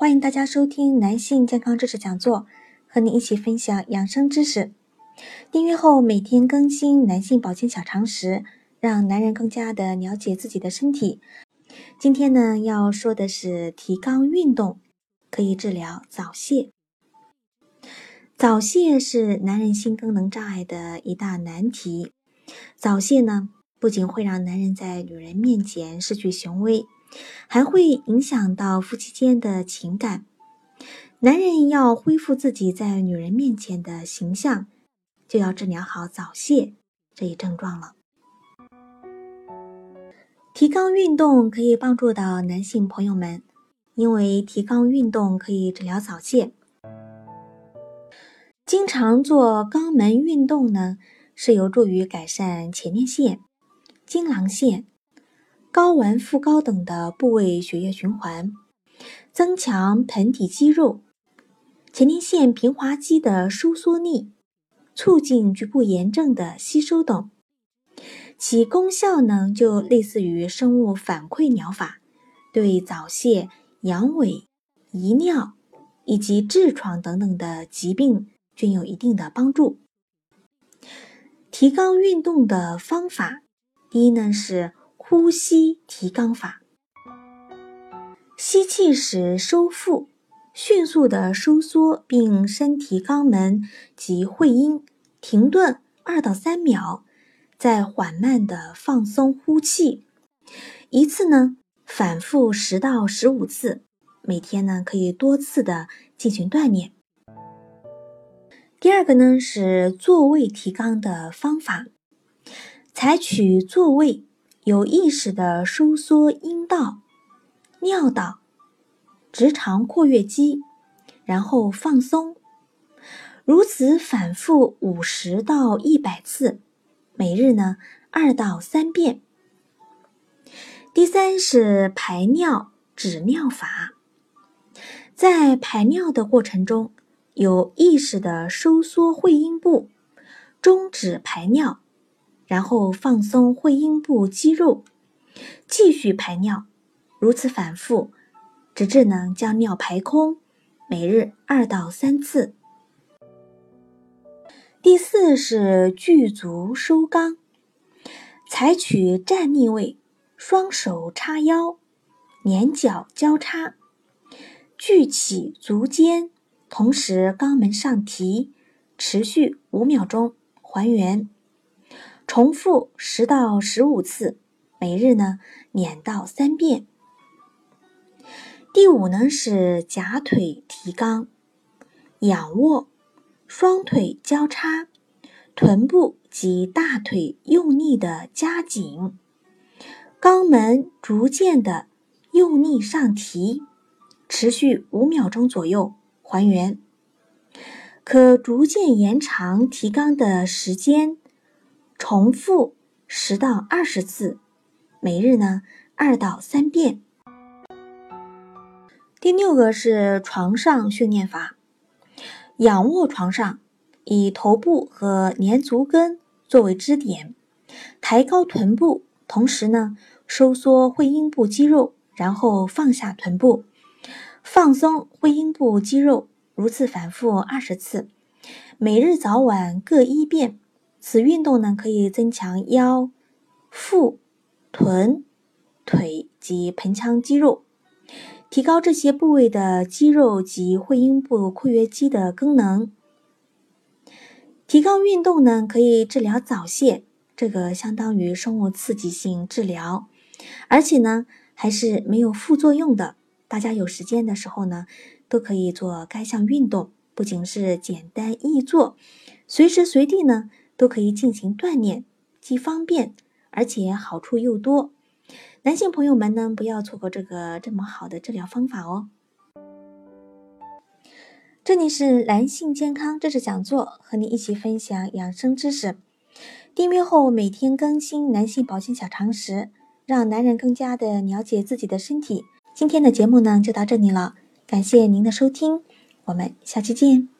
欢迎大家收听男性健康知识讲座，和你一起分享养生知识。订阅后每天更新男性保健小常识，让男人更加的了解自己的身体。今天呢，要说的是提肛运动可以治疗早泄。早泄是男人性功能障碍的一大难题。早泄呢，不仅会让男人在女人面前失去雄威。还会影响到夫妻间的情感。男人要恢复自己在女人面前的形象，就要治疗好早泄这一症状了。提肛运动可以帮助到男性朋友们，因为提肛运动可以治疗早泄。经常做肛门运动呢，是有助于改善前列腺、精囊腺。睾丸、副睾等的部位血液循环，增强盆底肌肉、前列腺平滑肌的收缩力，促进局部炎症的吸收等，其功效呢就类似于生物反馈疗法，对早泄、阳痿、遗尿以及痔疮等等的疾病均有一定的帮助。提高运动的方法，第一呢是。呼吸提肛法，吸气时收腹，迅速的收缩并伸提肛门及会阴，停顿二到三秒，再缓慢的放松呼气，一次呢反复十到十五次，每天呢可以多次的进行锻炼。第二个呢是坐位提肛的方法，采取坐位。有意识的收缩阴道、尿道、直肠括约肌，然后放松，如此反复五十到一百次，每日呢二到三遍。第三是排尿止尿法，在排尿的过程中，有意识的收缩会阴部，终止排尿。然后放松会阴部肌肉，继续排尿，如此反复，直至能将尿排空。每日二到三次。第四是聚足收肛，采取站立位，双手叉腰，连脚交叉，聚起足尖，同时肛门上提，持续五秒钟，还原。重复十到十五次，每日呢两到三遍。第五呢是夹腿提肛，仰卧，双腿交叉，臀部及大腿用力的夹紧，肛门逐渐的用力上提，持续五秒钟左右，还原。可逐渐延长提肛的时间。重复十到二十次，每日呢二到三遍。第六个是床上训练法，仰卧床上，以头部和连足跟作为支点，抬高臀部，同时呢收缩会阴部肌肉，然后放下臀部，放松会阴部肌肉，如此反复二十次，每日早晚各一遍。此运动呢，可以增强腰、腹、臀、腿及盆腔肌肉，提高这些部位的肌肉及会阴部括约肌的功能。提高运动呢，可以治疗早泄，这个相当于生物刺激性治疗，而且呢，还是没有副作用的。大家有时间的时候呢，都可以做该项运动，不仅是简单易做，随时随地呢。都可以进行锻炼，既方便而且好处又多。男性朋友们呢，不要错过这个这么好的治疗方法哦。这里是男性健康知识讲座，和你一起分享养生知识。订阅后每天更新男性保健小常识，让男人更加的了解自己的身体。今天的节目呢就到这里了，感谢您的收听，我们下期见。